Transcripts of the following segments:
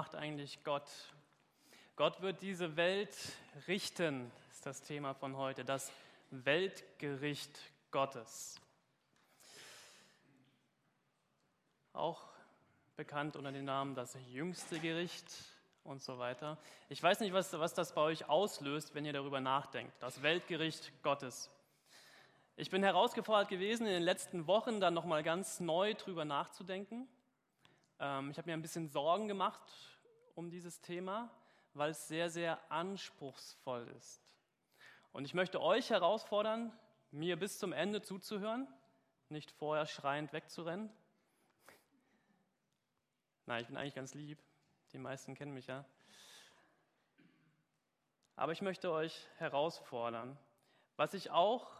macht eigentlich Gott? Gott wird diese Welt richten, ist das Thema von heute, das Weltgericht Gottes. Auch bekannt unter dem Namen das jüngste Gericht und so weiter. Ich weiß nicht, was, was das bei euch auslöst, wenn ihr darüber nachdenkt. Das Weltgericht Gottes. Ich bin herausgefordert gewesen, in den letzten Wochen dann nochmal ganz neu drüber nachzudenken. Ähm, ich habe mir ein bisschen Sorgen gemacht um dieses Thema, weil es sehr, sehr anspruchsvoll ist. Und ich möchte euch herausfordern, mir bis zum Ende zuzuhören, nicht vorher schreiend wegzurennen. Nein, ich bin eigentlich ganz lieb. Die meisten kennen mich ja. Aber ich möchte euch herausfordern. Was ich auch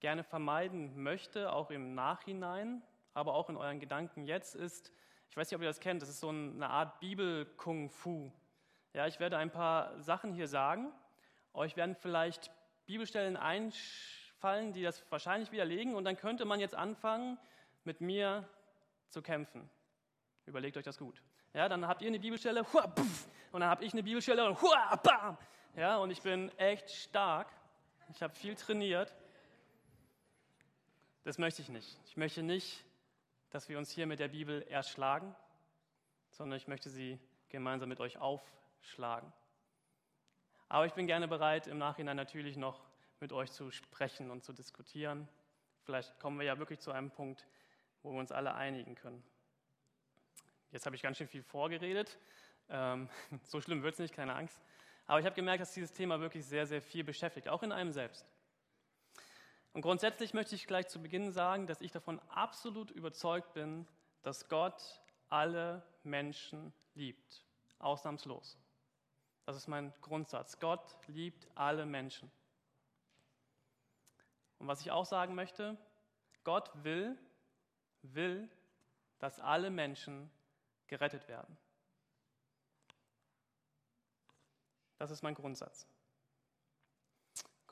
gerne vermeiden möchte, auch im Nachhinein, aber auch in euren Gedanken jetzt, ist, ich weiß nicht, ob ihr das kennt, das ist so eine Art Bibel-Kung-Fu. Ja, ich werde ein paar Sachen hier sagen. Euch werden vielleicht Bibelstellen einfallen, die das wahrscheinlich widerlegen, und dann könnte man jetzt anfangen, mit mir zu kämpfen. Überlegt euch das gut. Ja, dann habt ihr eine Bibelstelle, hua, puff, und dann habe ich eine Bibelstelle und hua, bam. Ja, und ich bin echt stark. Ich habe viel trainiert. Das möchte ich nicht. Ich möchte nicht, dass wir uns hier mit der Bibel erschlagen, sondern ich möchte sie gemeinsam mit euch aufschlagen. Aber ich bin gerne bereit, im Nachhinein natürlich noch mit euch zu sprechen und zu diskutieren. Vielleicht kommen wir ja wirklich zu einem Punkt, wo wir uns alle einigen können. Jetzt habe ich ganz schön viel vorgeredet. Ähm, so schlimm wird es nicht, keine Angst. Aber ich habe gemerkt, dass dieses Thema wirklich sehr, sehr viel beschäftigt, auch in einem selbst. Und grundsätzlich möchte ich gleich zu Beginn sagen, dass ich davon absolut überzeugt bin, dass Gott alle Menschen liebt, ausnahmslos. Das ist mein Grundsatz. Gott liebt alle Menschen. Und was ich auch sagen möchte, Gott will, will, dass alle Menschen gerettet werden. Das ist mein Grundsatz.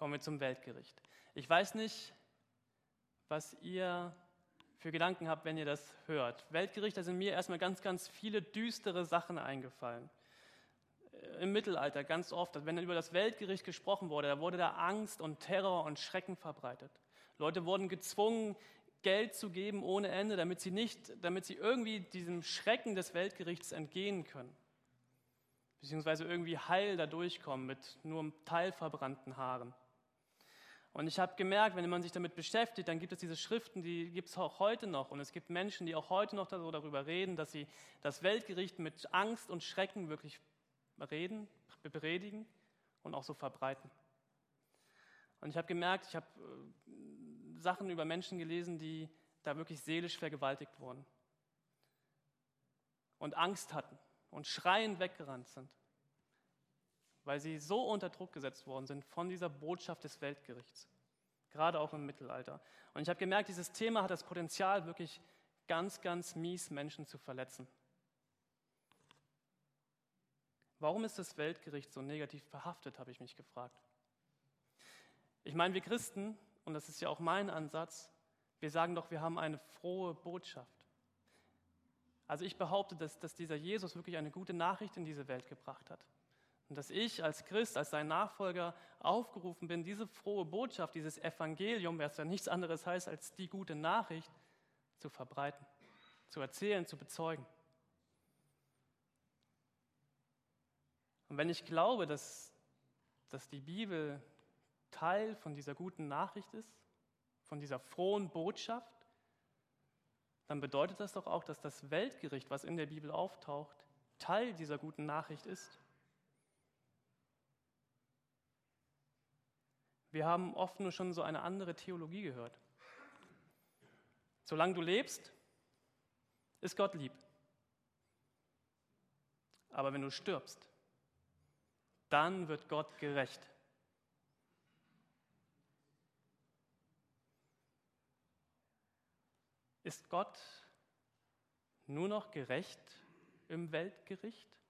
Kommen wir zum Weltgericht. Ich weiß nicht, was ihr für Gedanken habt, wenn ihr das hört. Weltgericht, da sind mir erstmal ganz, ganz viele düstere Sachen eingefallen. Im Mittelalter ganz oft, wenn über das Weltgericht gesprochen wurde, da wurde da Angst und Terror und Schrecken verbreitet. Leute wurden gezwungen, Geld zu geben ohne Ende, damit sie nicht, damit sie irgendwie diesem Schrecken des Weltgerichts entgehen können. Beziehungsweise irgendwie heil da durchkommen mit nur teilverbrannten Haaren. Und ich habe gemerkt, wenn man sich damit beschäftigt, dann gibt es diese Schriften, die gibt es auch heute noch. Und es gibt Menschen, die auch heute noch darüber reden, dass sie das Weltgericht mit Angst und Schrecken wirklich reden, predigen und auch so verbreiten. Und ich habe gemerkt, ich habe äh, Sachen über Menschen gelesen, die da wirklich seelisch vergewaltigt wurden und Angst hatten und schreiend weggerannt sind, weil sie so unter Druck gesetzt worden sind von dieser Botschaft des Weltgerichts, gerade auch im Mittelalter. Und ich habe gemerkt, dieses Thema hat das Potenzial, wirklich ganz, ganz mies Menschen zu verletzen. Warum ist das Weltgericht so negativ behaftet, habe ich mich gefragt. Ich meine, wir Christen, und das ist ja auch mein Ansatz, wir sagen doch, wir haben eine frohe Botschaft. Also ich behaupte, dass, dass dieser Jesus wirklich eine gute Nachricht in diese Welt gebracht hat. Und dass ich als Christ, als sein Nachfolger aufgerufen bin, diese frohe Botschaft, dieses Evangelium, was ja nichts anderes heißt als die gute Nachricht, zu verbreiten, zu erzählen, zu bezeugen. Und wenn ich glaube, dass, dass die Bibel Teil von dieser guten Nachricht ist, von dieser frohen Botschaft, dann bedeutet das doch auch, dass das Weltgericht, was in der Bibel auftaucht, Teil dieser guten Nachricht ist. Wir haben oft nur schon so eine andere Theologie gehört. Solange du lebst, ist Gott lieb. Aber wenn du stirbst, dann wird Gott gerecht. Ist Gott nur noch gerecht im Weltgericht?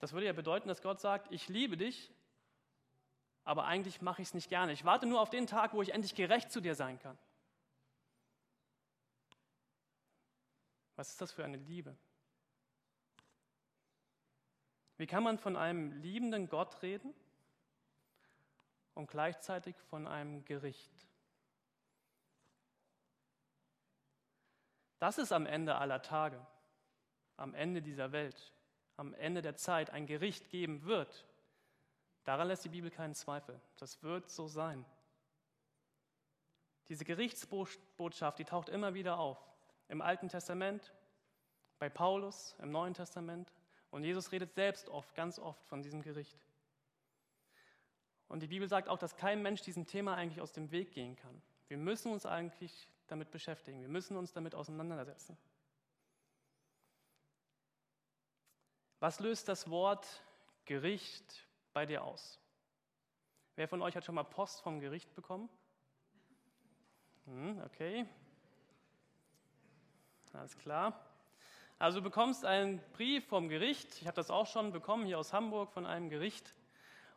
Das würde ja bedeuten, dass Gott sagt, ich liebe dich, aber eigentlich mache ich es nicht gerne. Ich warte nur auf den Tag, wo ich endlich gerecht zu dir sein kann. Was ist das für eine Liebe? Wie kann man von einem liebenden Gott reden und gleichzeitig von einem Gericht? Dass es am Ende aller Tage, am Ende dieser Welt, am Ende der Zeit ein Gericht geben wird, daran lässt die Bibel keinen Zweifel. Das wird so sein. Diese Gerichtsbotschaft, die taucht immer wieder auf. Im Alten Testament, bei Paulus, im Neuen Testament. Und Jesus redet selbst oft, ganz oft von diesem Gericht. Und die Bibel sagt auch, dass kein Mensch diesem Thema eigentlich aus dem Weg gehen kann. Wir müssen uns eigentlich damit beschäftigen. Wir müssen uns damit auseinandersetzen. Was löst das Wort Gericht bei dir aus? Wer von euch hat schon mal Post vom Gericht bekommen? Hm, okay. Alles klar. Also du bekommst einen Brief vom Gericht. Ich habe das auch schon bekommen hier aus Hamburg von einem Gericht.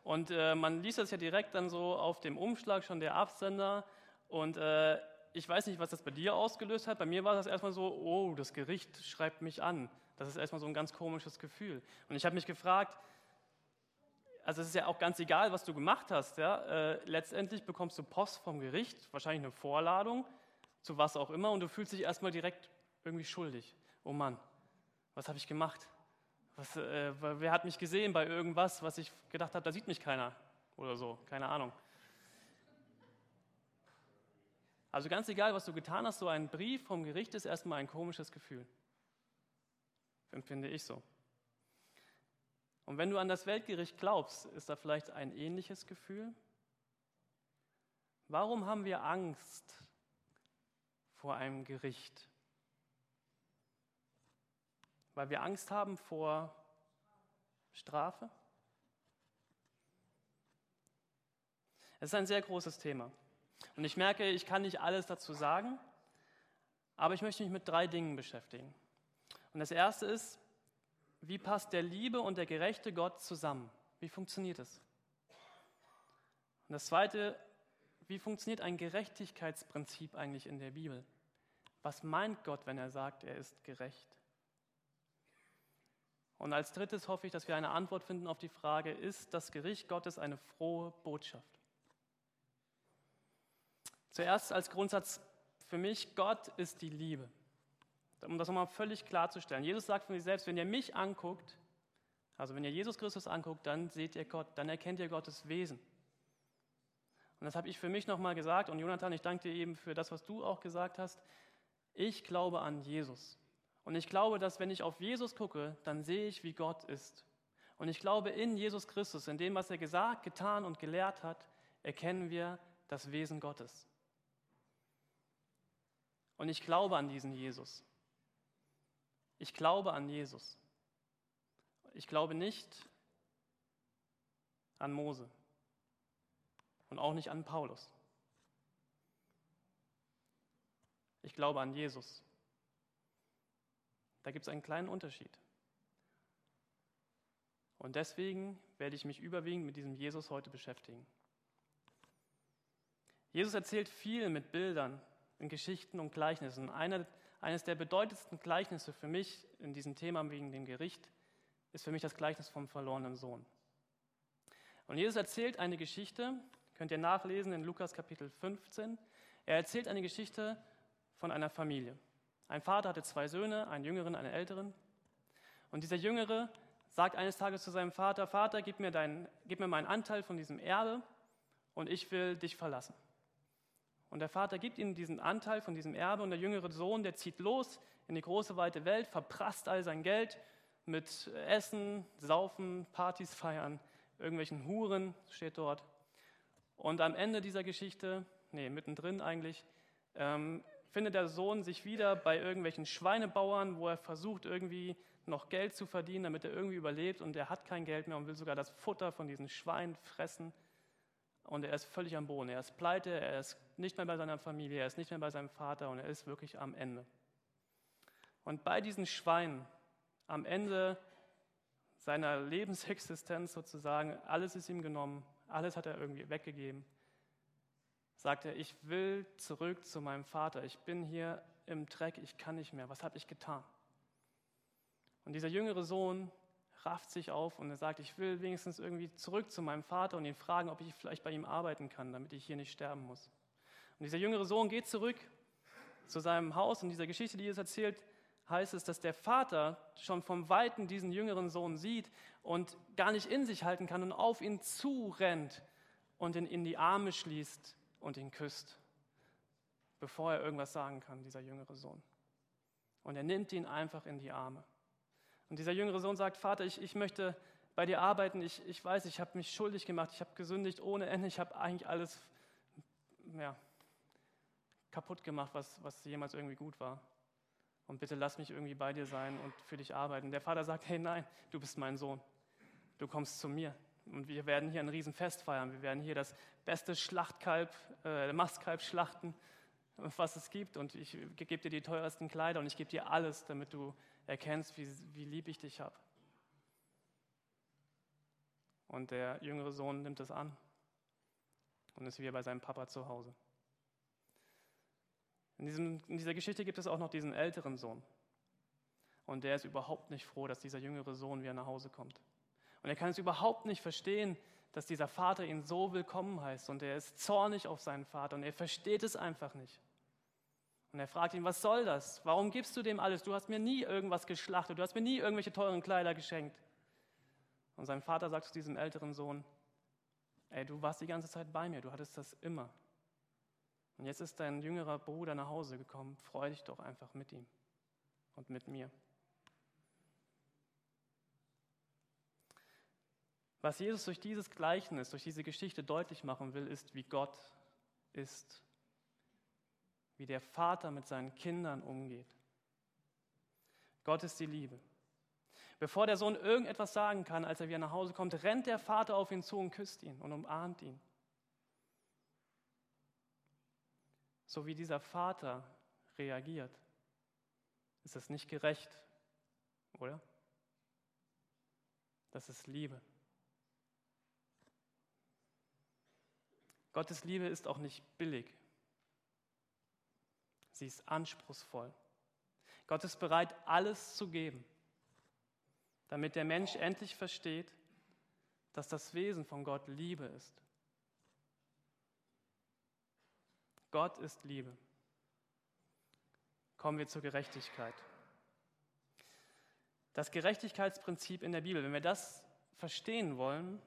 Und äh, man liest das ja direkt dann so auf dem Umschlag schon der Absender. Und äh, ich weiß nicht, was das bei dir ausgelöst hat. Bei mir war das erstmal so, oh, das Gericht schreibt mich an. Das ist erstmal so ein ganz komisches Gefühl. Und ich habe mich gefragt, also es ist ja auch ganz egal, was du gemacht hast. Ja? Äh, letztendlich bekommst du Post vom Gericht, wahrscheinlich eine Vorladung zu was auch immer, und du fühlst dich erstmal direkt irgendwie schuldig. Oh Mann, was habe ich gemacht? Was, äh, wer hat mich gesehen bei irgendwas, was ich gedacht habe, da sieht mich keiner oder so, keine Ahnung. Also ganz egal, was du getan hast, so ein Brief vom Gericht ist erstmal ein komisches Gefühl. Empfinde ich so. Und wenn du an das Weltgericht glaubst, ist da vielleicht ein ähnliches Gefühl? Warum haben wir Angst vor einem Gericht? Weil wir Angst haben vor Strafe? Es ist ein sehr großes Thema. Und ich merke, ich kann nicht alles dazu sagen, aber ich möchte mich mit drei Dingen beschäftigen. Und das erste ist, wie passt der liebe und der gerechte Gott zusammen? Wie funktioniert es? Und das zweite, wie funktioniert ein Gerechtigkeitsprinzip eigentlich in der Bibel? Was meint Gott, wenn er sagt, er ist gerecht? Und als drittes hoffe ich, dass wir eine Antwort finden auf die Frage, ist das Gericht Gottes eine frohe Botschaft? Zuerst als Grundsatz für mich, Gott ist die Liebe. Um das nochmal völlig klarzustellen. Jesus sagt von sich selbst, wenn ihr mich anguckt, also wenn ihr Jesus Christus anguckt, dann seht ihr Gott, dann erkennt ihr Gottes Wesen. Und das habe ich für mich nochmal gesagt. Und Jonathan, ich danke dir eben für das, was du auch gesagt hast. Ich glaube an Jesus. Und ich glaube, dass wenn ich auf Jesus gucke, dann sehe ich, wie Gott ist. Und ich glaube, in Jesus Christus, in dem, was er gesagt, getan und gelehrt hat, erkennen wir das Wesen Gottes. Und ich glaube an diesen Jesus. Ich glaube an Jesus. Ich glaube nicht an Mose und auch nicht an Paulus. Ich glaube an Jesus. Da gibt es einen kleinen Unterschied. Und deswegen werde ich mich überwiegend mit diesem Jesus heute beschäftigen. Jesus erzählt viel mit Bildern, in Geschichten und Gleichnissen. Eine, eines der bedeutendsten Gleichnisse für mich in diesem Thema wegen dem Gericht ist für mich das Gleichnis vom verlorenen Sohn. Und Jesus erzählt eine Geschichte, könnt ihr nachlesen in Lukas Kapitel 15. Er erzählt eine Geschichte von einer Familie. Ein Vater hatte zwei Söhne, einen jüngeren, einen älteren. Und dieser Jüngere sagt eines Tages zu seinem Vater, Vater, gib mir, dein, gib mir meinen Anteil von diesem Erbe und ich will dich verlassen. Und der Vater gibt ihm diesen Anteil von diesem Erbe und der jüngere Sohn, der zieht los in die große weite Welt, verprasst all sein Geld mit Essen, Saufen, Partys feiern, irgendwelchen Huren, steht dort. Und am Ende dieser Geschichte, nee, mittendrin eigentlich, ähm, findet der Sohn sich wieder bei irgendwelchen Schweinebauern, wo er versucht, irgendwie noch Geld zu verdienen, damit er irgendwie überlebt. Und er hat kein Geld mehr und will sogar das Futter von diesen Schweinen fressen und er ist völlig am Boden. Er ist pleite, er ist nicht mehr bei seiner Familie, er ist nicht mehr bei seinem Vater und er ist wirklich am Ende. Und bei diesen Schweinen, am Ende seiner Lebensexistenz sozusagen, alles ist ihm genommen, alles hat er irgendwie weggegeben, sagt er, ich will zurück zu meinem Vater. Ich bin hier im Dreck, ich kann nicht mehr. Was habe ich getan? Und dieser jüngere Sohn rafft sich auf und er sagt, ich will wenigstens irgendwie zurück zu meinem Vater und ihn fragen, ob ich vielleicht bei ihm arbeiten kann, damit ich hier nicht sterben muss. Und dieser jüngere Sohn geht zurück zu seinem Haus und dieser Geschichte, die Jesus erzählt, heißt es, dass der Vater schon vom Weiten diesen jüngeren Sohn sieht und gar nicht in sich halten kann und auf ihn zurennt und ihn in die Arme schließt und ihn küsst, bevor er irgendwas sagen kann, dieser jüngere Sohn. Und er nimmt ihn einfach in die Arme. Und dieser jüngere Sohn sagt, Vater, ich, ich möchte bei dir arbeiten, ich, ich weiß, ich habe mich schuldig gemacht, ich habe gesündigt ohne Ende, ich habe eigentlich alles ja, kaputt gemacht, was, was jemals irgendwie gut war. Und bitte lass mich irgendwie bei dir sein und für dich arbeiten. Der Vater sagt, hey nein, du bist mein Sohn, du kommst zu mir. Und wir werden hier ein Riesenfest feiern. Wir werden hier das beste Schlachtkalb, äh, Mastkalb schlachten, was es gibt. Und ich gebe dir die teuersten Kleider und ich gebe dir alles, damit du erkennst, wie, wie lieb ich dich habe. Und der jüngere Sohn nimmt es an und ist wieder bei seinem Papa zu Hause. In, diesem, in dieser Geschichte gibt es auch noch diesen älteren Sohn. Und der ist überhaupt nicht froh, dass dieser jüngere Sohn wieder nach Hause kommt. Und er kann es überhaupt nicht verstehen, dass dieser Vater ihn so willkommen heißt. Und er ist zornig auf seinen Vater und er versteht es einfach nicht. Und er fragt ihn, was soll das? Warum gibst du dem alles? Du hast mir nie irgendwas geschlachtet, du hast mir nie irgendwelche teuren Kleider geschenkt. Und sein Vater sagt zu diesem älteren Sohn, ey, du warst die ganze Zeit bei mir, du hattest das immer. Und jetzt ist dein jüngerer Bruder nach Hause gekommen, freu dich doch einfach mit ihm und mit mir. Was Jesus durch dieses Gleichnis, durch diese Geschichte deutlich machen will, ist, wie Gott ist wie der Vater mit seinen Kindern umgeht. Gott ist die Liebe. Bevor der Sohn irgendetwas sagen kann, als er wieder nach Hause kommt, rennt der Vater auf ihn zu und küsst ihn und umarmt ihn. So wie dieser Vater reagiert, ist es nicht gerecht, oder? Das ist Liebe. Gottes Liebe ist auch nicht billig. Sie ist anspruchsvoll. Gott ist bereit, alles zu geben, damit der Mensch endlich versteht, dass das Wesen von Gott Liebe ist. Gott ist Liebe. Kommen wir zur Gerechtigkeit. Das Gerechtigkeitsprinzip in der Bibel, wenn wir das verstehen wollen,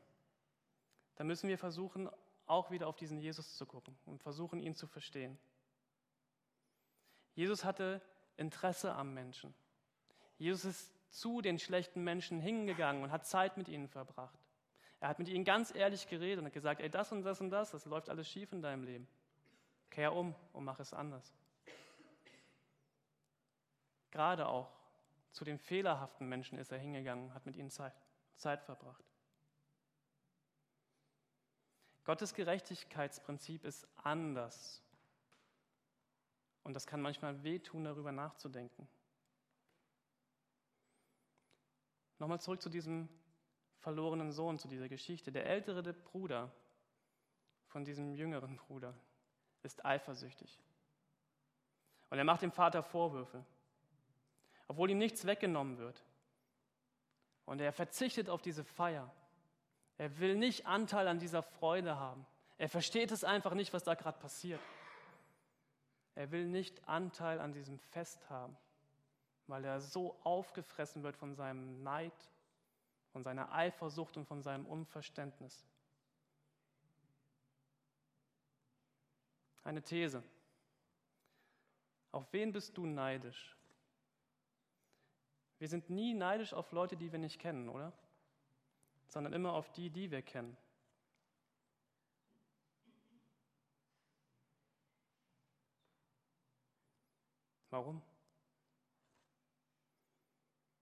dann müssen wir versuchen, auch wieder auf diesen Jesus zu gucken und versuchen, ihn zu verstehen. Jesus hatte Interesse am Menschen. Jesus ist zu den schlechten Menschen hingegangen und hat Zeit mit ihnen verbracht. Er hat mit ihnen ganz ehrlich geredet und hat gesagt, ey, das und das und das, das läuft alles schief in deinem Leben. Kehr um und mach es anders. Gerade auch zu den fehlerhaften Menschen ist er hingegangen und hat mit ihnen Zeit, Zeit verbracht. Gottes Gerechtigkeitsprinzip ist anders und das kann manchmal wehtun, darüber nachzudenken. Nochmal zurück zu diesem verlorenen Sohn, zu dieser Geschichte. Der ältere Bruder von diesem jüngeren Bruder ist eifersüchtig. Und er macht dem Vater Vorwürfe, obwohl ihm nichts weggenommen wird. Und er verzichtet auf diese Feier. Er will nicht Anteil an dieser Freude haben. Er versteht es einfach nicht, was da gerade passiert. Er will nicht Anteil an diesem Fest haben, weil er so aufgefressen wird von seinem Neid, von seiner Eifersucht und von seinem Unverständnis. Eine These. Auf wen bist du neidisch? Wir sind nie neidisch auf Leute, die wir nicht kennen, oder? Sondern immer auf die, die wir kennen. Warum?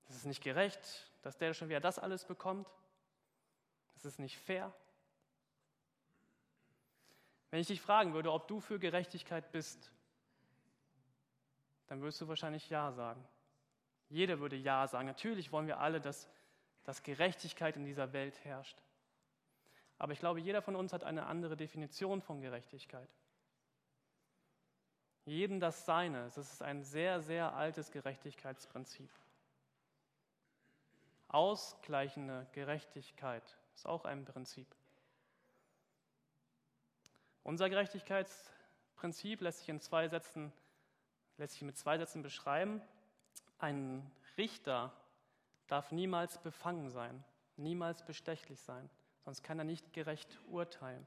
Es ist nicht gerecht, dass der schon wieder das alles bekommt. Es ist nicht fair. Wenn ich dich fragen würde, ob du für Gerechtigkeit bist, dann würdest du wahrscheinlich Ja sagen. Jeder würde Ja sagen. Natürlich wollen wir alle, dass, dass Gerechtigkeit in dieser Welt herrscht. Aber ich glaube, jeder von uns hat eine andere Definition von Gerechtigkeit. Jedem das Seine. Das ist ein sehr, sehr altes Gerechtigkeitsprinzip. Ausgleichende Gerechtigkeit ist auch ein Prinzip. Unser Gerechtigkeitsprinzip lässt sich in zwei Sätzen, lässt sich mit zwei Sätzen beschreiben. Ein Richter darf niemals befangen sein, niemals bestechlich sein, sonst kann er nicht gerecht urteilen.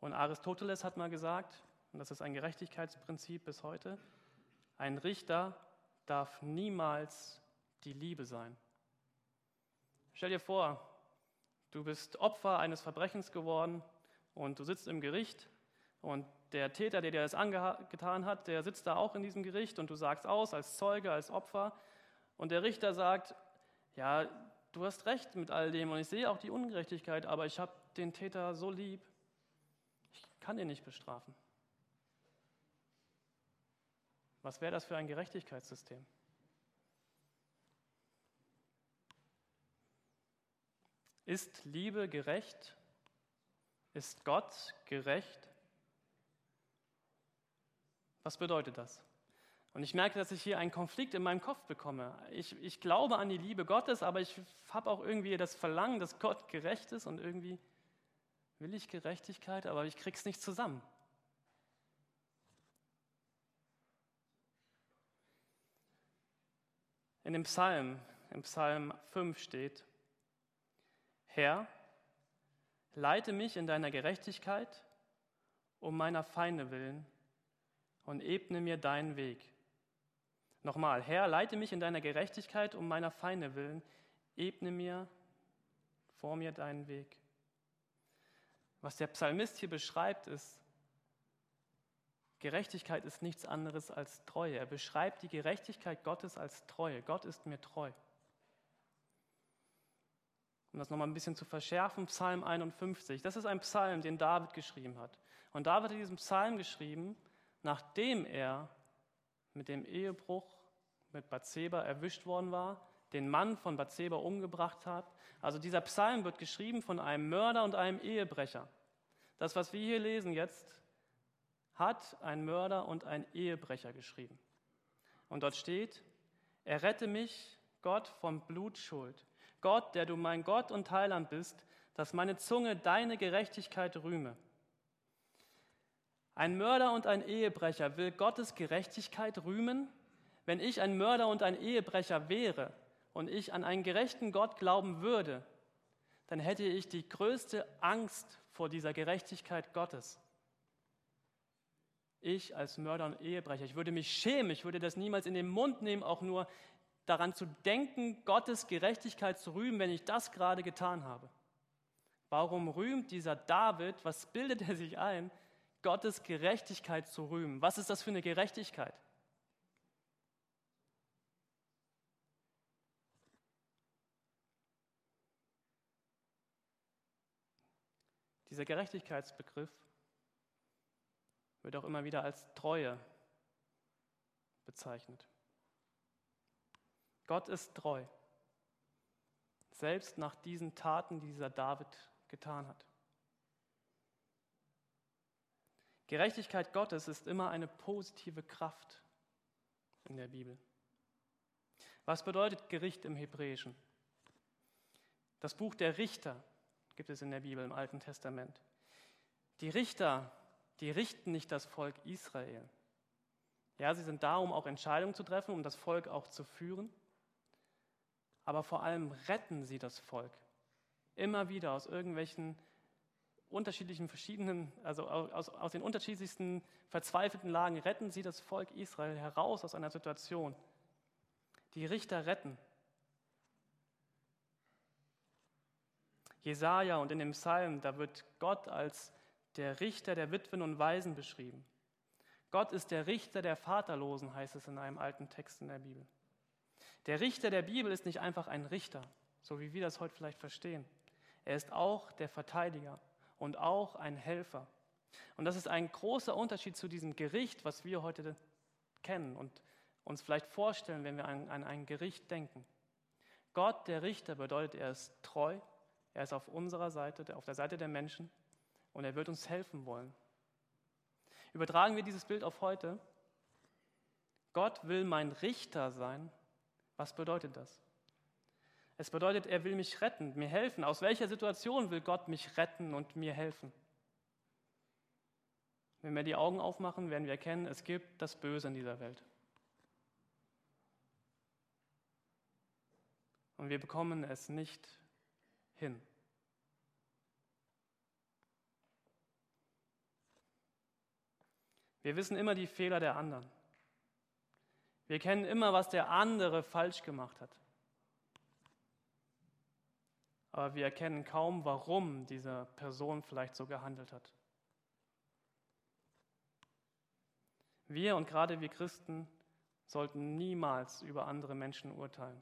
Und Aristoteles hat mal gesagt, und das ist ein Gerechtigkeitsprinzip bis heute, ein Richter darf niemals die Liebe sein. Stell dir vor, du bist Opfer eines Verbrechens geworden und du sitzt im Gericht und der Täter, der dir das angetan hat, der sitzt da auch in diesem Gericht und du sagst aus als Zeuge, als Opfer und der Richter sagt, ja, du hast recht mit all dem und ich sehe auch die Ungerechtigkeit, aber ich habe den Täter so lieb, ich kann ihn nicht bestrafen. Was wäre das für ein Gerechtigkeitssystem? Ist Liebe gerecht? Ist Gott gerecht? Was bedeutet das? Und ich merke, dass ich hier einen Konflikt in meinem Kopf bekomme. Ich, ich glaube an die Liebe Gottes, aber ich habe auch irgendwie das Verlangen, dass Gott gerecht ist und irgendwie will ich Gerechtigkeit, aber ich krieg's nicht zusammen. In dem Psalm, im Psalm 5 steht, Herr, leite mich in deiner Gerechtigkeit um meiner Feinde willen und ebne mir deinen Weg. Nochmal, Herr, leite mich in deiner Gerechtigkeit um meiner Feinde willen, ebne mir vor mir deinen Weg. Was der Psalmist hier beschreibt, ist, Gerechtigkeit ist nichts anderes als Treue. Er beschreibt die Gerechtigkeit Gottes als Treue. Gott ist mir treu. Um das nochmal ein bisschen zu verschärfen, Psalm 51. Das ist ein Psalm, den David geschrieben hat. Und David hat diesen Psalm geschrieben, nachdem er mit dem Ehebruch mit Bathseba erwischt worden war, den Mann von Bathseba umgebracht hat. Also dieser Psalm wird geschrieben von einem Mörder und einem Ehebrecher. Das, was wir hier lesen jetzt, hat ein Mörder und ein Ehebrecher geschrieben. Und dort steht, er rette mich, Gott, vom Blutschuld. Gott, der du mein Gott und Heiland bist, dass meine Zunge deine Gerechtigkeit rühme. Ein Mörder und ein Ehebrecher will Gottes Gerechtigkeit rühmen? Wenn ich ein Mörder und ein Ehebrecher wäre und ich an einen gerechten Gott glauben würde, dann hätte ich die größte Angst vor dieser Gerechtigkeit Gottes. Ich als Mörder und Ehebrecher, ich würde mich schämen, ich würde das niemals in den Mund nehmen, auch nur daran zu denken, Gottes Gerechtigkeit zu rühmen, wenn ich das gerade getan habe. Warum rühmt dieser David, was bildet er sich ein, Gottes Gerechtigkeit zu rühmen? Was ist das für eine Gerechtigkeit? Dieser Gerechtigkeitsbegriff wird auch immer wieder als Treue bezeichnet. Gott ist treu, selbst nach diesen Taten, die dieser David getan hat. Gerechtigkeit Gottes ist immer eine positive Kraft in der Bibel. Was bedeutet Gericht im Hebräischen? Das Buch der Richter gibt es in der Bibel im Alten Testament. Die Richter die richten nicht das Volk Israel. Ja, sie sind da, um auch Entscheidungen zu treffen, um das Volk auch zu führen. Aber vor allem retten sie das Volk. Immer wieder aus irgendwelchen unterschiedlichen, verschiedenen, also aus, aus den unterschiedlichsten verzweifelten Lagen retten sie das Volk Israel heraus aus einer Situation. Die Richter retten. Jesaja und in dem Psalm, da wird Gott als der Richter der Witwen und Waisen beschrieben. Gott ist der Richter der Vaterlosen, heißt es in einem alten Text in der Bibel. Der Richter der Bibel ist nicht einfach ein Richter, so wie wir das heute vielleicht verstehen. Er ist auch der Verteidiger und auch ein Helfer. Und das ist ein großer Unterschied zu diesem Gericht, was wir heute kennen und uns vielleicht vorstellen, wenn wir an, an ein Gericht denken. Gott, der Richter, bedeutet, er ist treu, er ist auf unserer Seite, auf der Seite der Menschen und er wird uns helfen wollen. Übertragen wir dieses Bild auf heute. Gott will mein Richter sein. Was bedeutet das? Es bedeutet, er will mich retten, mir helfen. Aus welcher Situation will Gott mich retten und mir helfen? Wenn wir die Augen aufmachen, werden wir erkennen, es gibt das Böse in dieser Welt. Und wir bekommen es nicht hin. Wir wissen immer die Fehler der anderen. Wir kennen immer, was der andere falsch gemacht hat. Aber wir erkennen kaum, warum diese Person vielleicht so gehandelt hat. Wir und gerade wir Christen sollten niemals über andere Menschen urteilen.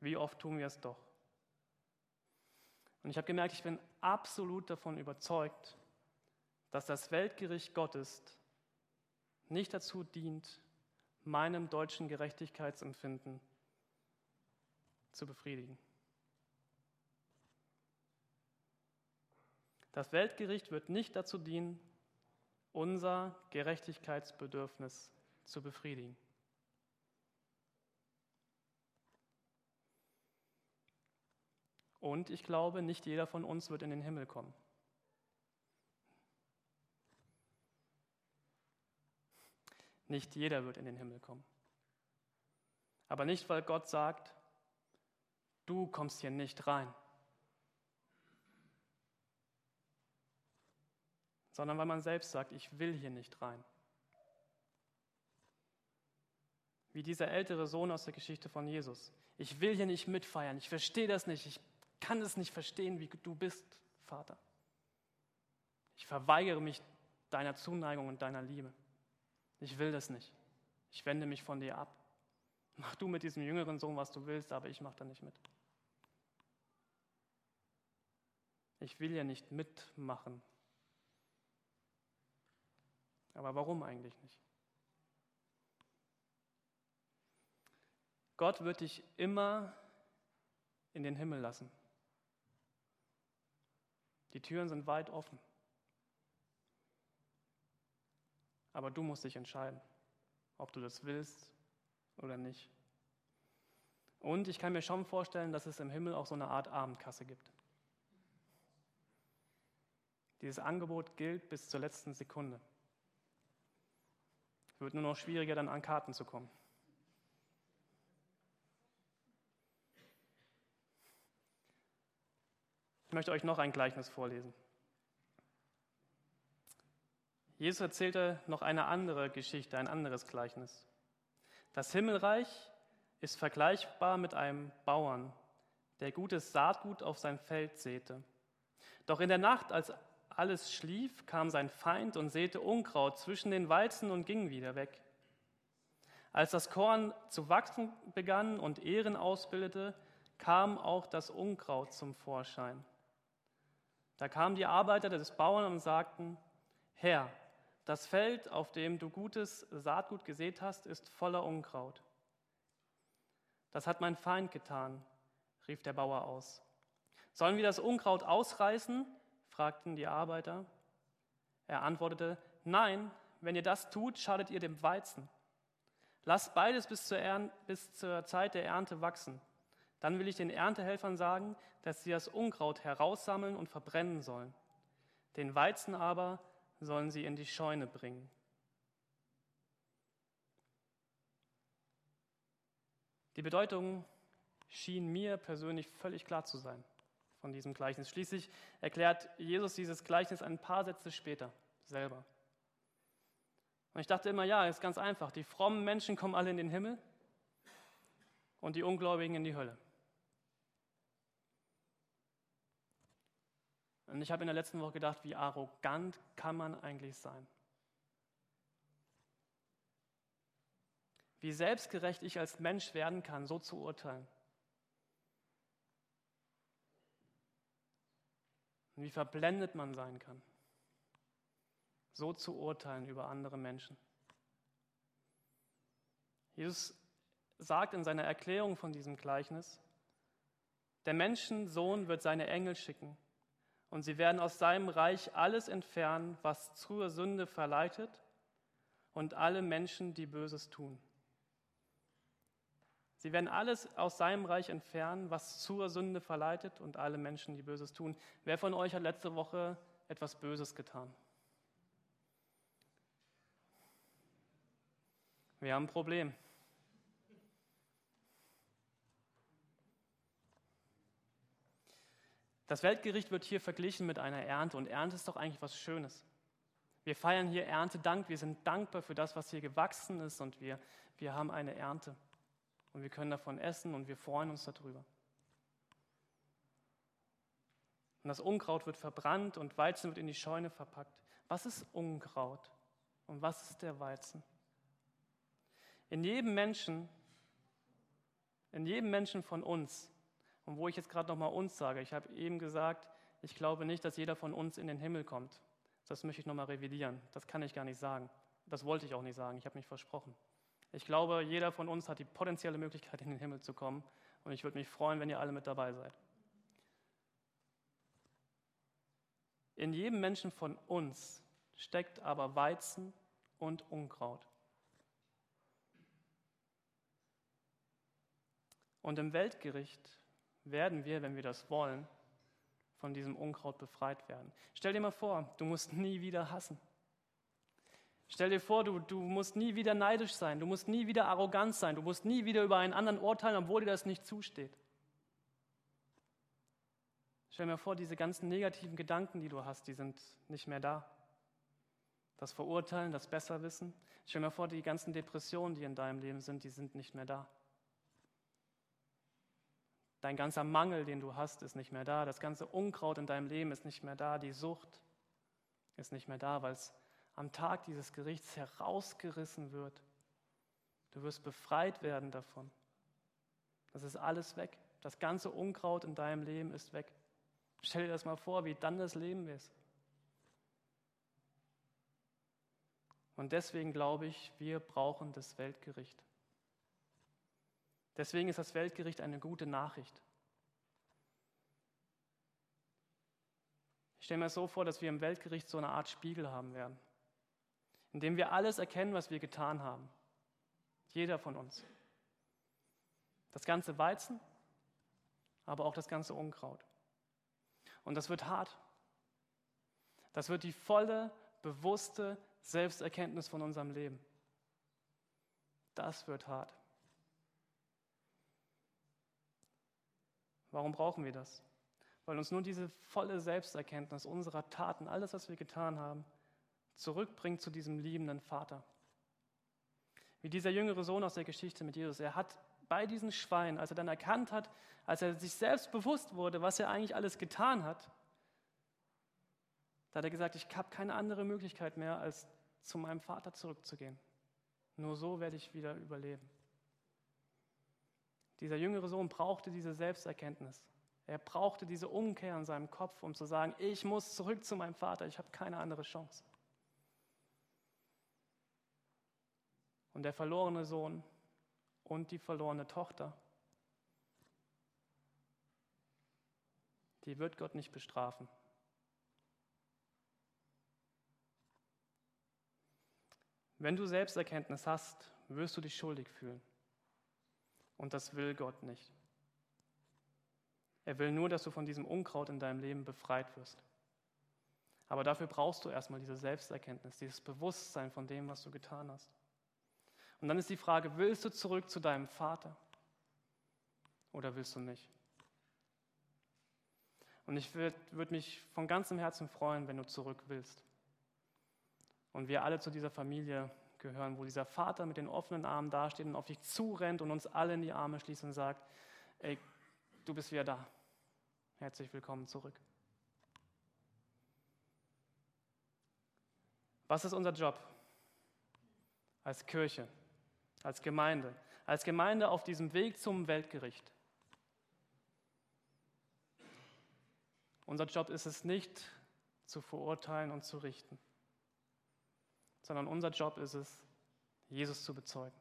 Wie oft tun wir es doch? Und ich habe gemerkt, ich bin absolut davon überzeugt, dass das Weltgericht Gottes nicht dazu dient, meinem deutschen Gerechtigkeitsempfinden zu befriedigen. Das Weltgericht wird nicht dazu dienen, unser Gerechtigkeitsbedürfnis zu befriedigen. Und ich glaube, nicht jeder von uns wird in den Himmel kommen. Nicht jeder wird in den Himmel kommen. Aber nicht, weil Gott sagt, du kommst hier nicht rein. sondern weil man selbst sagt, ich will hier nicht rein. Wie dieser ältere Sohn aus der Geschichte von Jesus. Ich will hier nicht mitfeiern, ich verstehe das nicht, ich kann es nicht verstehen, wie du bist, Vater. Ich verweigere mich deiner Zuneigung und deiner Liebe. Ich will das nicht. Ich wende mich von dir ab. Mach du mit diesem jüngeren Sohn, was du willst, aber ich mache da nicht mit. Ich will ja nicht mitmachen, aber warum eigentlich nicht? Gott wird dich immer in den Himmel lassen. Die Türen sind weit offen. Aber du musst dich entscheiden, ob du das willst oder nicht. Und ich kann mir schon vorstellen, dass es im Himmel auch so eine Art Abendkasse gibt. Dieses Angebot gilt bis zur letzten Sekunde. Wird nur noch schwieriger, dann an Karten zu kommen. Ich möchte euch noch ein Gleichnis vorlesen. Jesus erzählte noch eine andere Geschichte, ein anderes Gleichnis. Das Himmelreich ist vergleichbar mit einem Bauern, der gutes Saatgut auf sein Feld säte. Doch in der Nacht, als alles schlief, kam sein Feind und säte Unkraut zwischen den Weizen und ging wieder weg. Als das Korn zu wachsen begann und Ehren ausbildete, kam auch das Unkraut zum Vorschein. Da kamen die Arbeiter des Bauern und sagten, Herr, das Feld, auf dem du gutes Saatgut gesät hast, ist voller Unkraut. Das hat mein Feind getan, rief der Bauer aus. Sollen wir das Unkraut ausreißen fragten die Arbeiter. Er antwortete, nein, wenn ihr das tut, schadet ihr dem Weizen. Lasst beides bis zur, Ern bis zur Zeit der Ernte wachsen. Dann will ich den Erntehelfern sagen, dass sie das Unkraut heraussammeln und verbrennen sollen. Den Weizen aber sollen sie in die Scheune bringen. Die Bedeutung schien mir persönlich völlig klar zu sein von diesem Gleichnis. Schließlich erklärt Jesus dieses Gleichnis ein paar Sätze später selber. Und ich dachte immer, ja, ist ganz einfach. Die frommen Menschen kommen alle in den Himmel und die Ungläubigen in die Hölle. Und ich habe in der letzten Woche gedacht, wie arrogant kann man eigentlich sein? Wie selbstgerecht ich als Mensch werden kann, so zu urteilen. und wie verblendet man sein kann, so zu urteilen über andere Menschen. Jesus sagt in seiner Erklärung von diesem Gleichnis, der Menschensohn wird seine Engel schicken und sie werden aus seinem Reich alles entfernen, was zur Sünde verleitet und alle Menschen, die Böses tun. Sie werden alles aus seinem Reich entfernen, was zur Sünde verleitet und alle Menschen, die Böses tun. Wer von euch hat letzte Woche etwas Böses getan? Wir haben ein Problem. Das Weltgericht wird hier verglichen mit einer Ernte und Ernte ist doch eigentlich was Schönes. Wir feiern hier Erntedank, wir sind dankbar für das, was hier gewachsen ist und wir, wir haben eine Ernte und wir können davon essen und wir freuen uns darüber. Und das Unkraut wird verbrannt und Weizen wird in die Scheune verpackt. Was ist Unkraut und was ist der Weizen? In jedem Menschen, in jedem Menschen von uns und wo ich jetzt gerade nochmal uns sage, ich habe eben gesagt, ich glaube nicht, dass jeder von uns in den Himmel kommt. Das möchte ich nochmal revidieren. Das kann ich gar nicht sagen. Das wollte ich auch nicht sagen. Ich habe mich versprochen. Ich glaube, jeder von uns hat die potenzielle Möglichkeit, in den Himmel zu kommen. Und ich würde mich freuen, wenn ihr alle mit dabei seid. In jedem Menschen von uns steckt aber Weizen und Unkraut. Und im Weltgericht werden wir, wenn wir das wollen, von diesem Unkraut befreit werden. Stell dir mal vor, du musst nie wieder hassen. Stell dir vor, du, du musst nie wieder neidisch sein, du musst nie wieder arrogant sein, du musst nie wieder über einen anderen urteilen, obwohl dir das nicht zusteht. Stell mal vor, diese ganzen negativen Gedanken, die du hast, die sind nicht mehr da. Das Verurteilen, das Besserwissen. Stell mal vor, die ganzen Depressionen, die in deinem Leben sind, die sind nicht mehr da. Dein ganzer Mangel, den du hast, ist nicht mehr da. Das ganze Unkraut in deinem Leben ist nicht mehr da. Die Sucht ist nicht mehr da, weil es am Tag dieses Gerichts herausgerissen wird. Du wirst befreit werden davon. Das ist alles weg. Das ganze Unkraut in deinem Leben ist weg. Stell dir das mal vor, wie dann das Leben ist. Und deswegen glaube ich, wir brauchen das Weltgericht. Deswegen ist das Weltgericht eine gute Nachricht. Ich stelle mir so vor, dass wir im Weltgericht so eine Art Spiegel haben werden, in dem wir alles erkennen, was wir getan haben. Jeder von uns. Das ganze Weizen, aber auch das ganze Unkraut. Und das wird hart. Das wird die volle, bewusste Selbsterkenntnis von unserem Leben. Das wird hart. Warum brauchen wir das? Weil uns nur diese volle Selbsterkenntnis unserer Taten, alles, was wir getan haben, zurückbringt zu diesem liebenden Vater. Wie dieser jüngere Sohn aus der Geschichte mit Jesus. Er hat bei diesen Schweinen, als er dann erkannt hat, als er sich selbst bewusst wurde, was er eigentlich alles getan hat, da hat er gesagt, ich habe keine andere Möglichkeit mehr, als zu meinem Vater zurückzugehen. Nur so werde ich wieder überleben. Dieser jüngere Sohn brauchte diese Selbsterkenntnis. Er brauchte diese Umkehr in seinem Kopf, um zu sagen, ich muss zurück zu meinem Vater, ich habe keine andere Chance. Und der verlorene Sohn und die verlorene Tochter, die wird Gott nicht bestrafen. Wenn du Selbsterkenntnis hast, wirst du dich schuldig fühlen. Und das will Gott nicht. Er will nur, dass du von diesem Unkraut in deinem Leben befreit wirst. Aber dafür brauchst du erstmal diese Selbsterkenntnis, dieses Bewusstsein von dem, was du getan hast. Und dann ist die Frage, willst du zurück zu deinem Vater oder willst du nicht? Und ich würde würd mich von ganzem Herzen freuen, wenn du zurück willst. Und wir alle zu dieser Familie gehören, wo dieser Vater mit den offenen Armen dasteht und auf dich zurennt und uns alle in die Arme schließt und sagt, ey, du bist wieder da. Herzlich willkommen zurück. Was ist unser Job als Kirche, als Gemeinde, als Gemeinde auf diesem Weg zum Weltgericht? Unser Job ist es nicht, zu verurteilen und zu richten sondern unser Job ist es, Jesus zu bezeugen.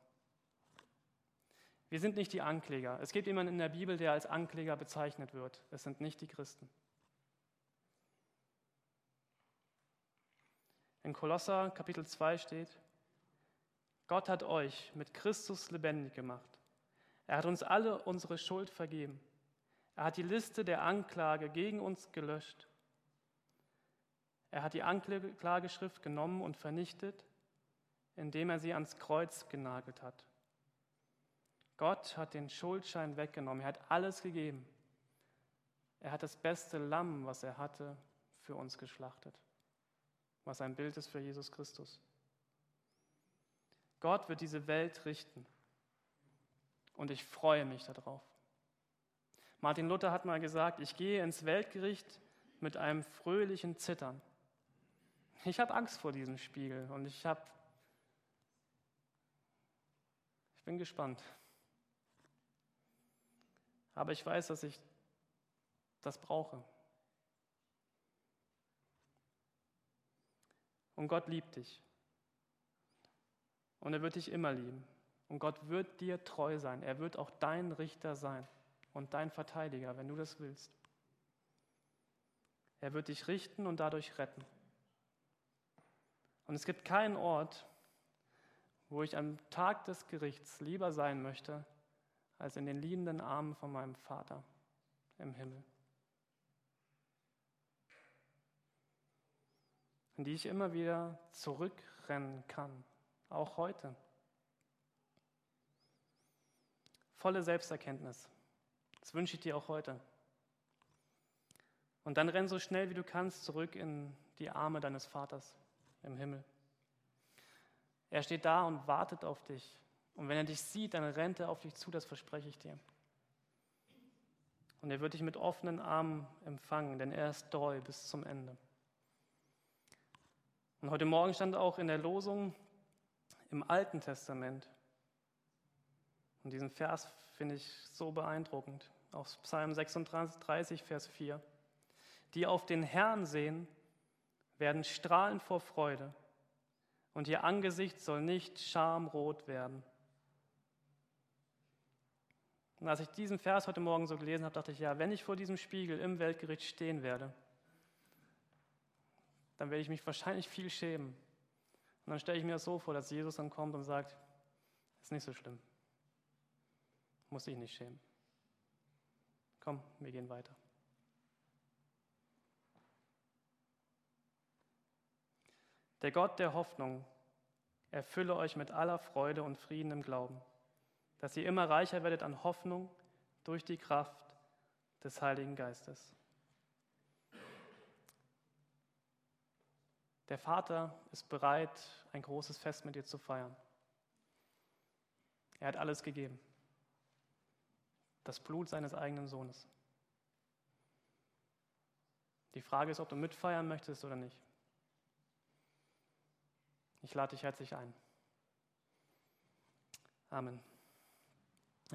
Wir sind nicht die Ankläger. Es gibt jemanden in der Bibel, der als Ankläger bezeichnet wird. Es sind nicht die Christen. In Kolosser Kapitel 2 steht, Gott hat euch mit Christus lebendig gemacht. Er hat uns alle unsere Schuld vergeben. Er hat die Liste der Anklage gegen uns gelöscht er hat die Anklageschrift genommen und vernichtet, indem er sie ans Kreuz genagelt hat. Gott hat den Schuldschein weggenommen. Er hat alles gegeben. Er hat das beste Lamm, was er hatte, für uns geschlachtet, was ein Bild ist für Jesus Christus. Gott wird diese Welt richten. Und ich freue mich darauf. Martin Luther hat mal gesagt, ich gehe ins Weltgericht mit einem fröhlichen Zittern. Ich habe Angst vor diesem Spiegel und ich habe ich bin gespannt. Aber ich weiß, dass ich das brauche. Und Gott liebt dich. Und er wird dich immer lieben. Und Gott wird dir treu sein. Er wird auch dein Richter sein und dein Verteidiger, wenn du das willst. Er wird dich richten und dadurch retten. Und es gibt keinen Ort, wo ich am Tag des Gerichts lieber sein möchte, als in den liebenden Armen von meinem Vater im Himmel. In die ich immer wieder zurückrennen kann, auch heute. Volle Selbsterkenntnis. Das wünsche ich dir auch heute. Und dann renn so schnell wie du kannst zurück in die Arme deines Vaters im Himmel. Er steht da und wartet auf dich. Und wenn er dich sieht, dann rennt er auf dich zu, das verspreche ich dir. Und er wird dich mit offenen Armen empfangen, denn er ist treu bis zum Ende. Und heute Morgen stand auch in der Losung im Alten Testament. Und diesen Vers finde ich so beeindruckend. Aus Psalm 36, Vers 4. Die auf den Herrn sehen, werden strahlen vor Freude, und ihr Angesicht soll nicht schamrot werden. Und als ich diesen Vers heute Morgen so gelesen habe, dachte ich, ja, wenn ich vor diesem Spiegel im Weltgericht stehen werde, dann werde ich mich wahrscheinlich viel schämen. Und dann stelle ich mir das so vor, dass Jesus dann kommt und sagt, ist nicht so schlimm. Muss dich nicht schämen. Komm, wir gehen weiter. Der Gott der Hoffnung erfülle euch mit aller Freude und Frieden im Glauben dass ihr immer reicher werdet an Hoffnung durch die Kraft des Heiligen Geistes. Der Vater ist bereit, ein großes Fest mit dir zu feiern. Er hat alles gegeben. Das Blut seines eigenen Sohnes. Die Frage ist, ob du mitfeiern möchtest oder nicht. Ich lade dich herzlich ein. Amen.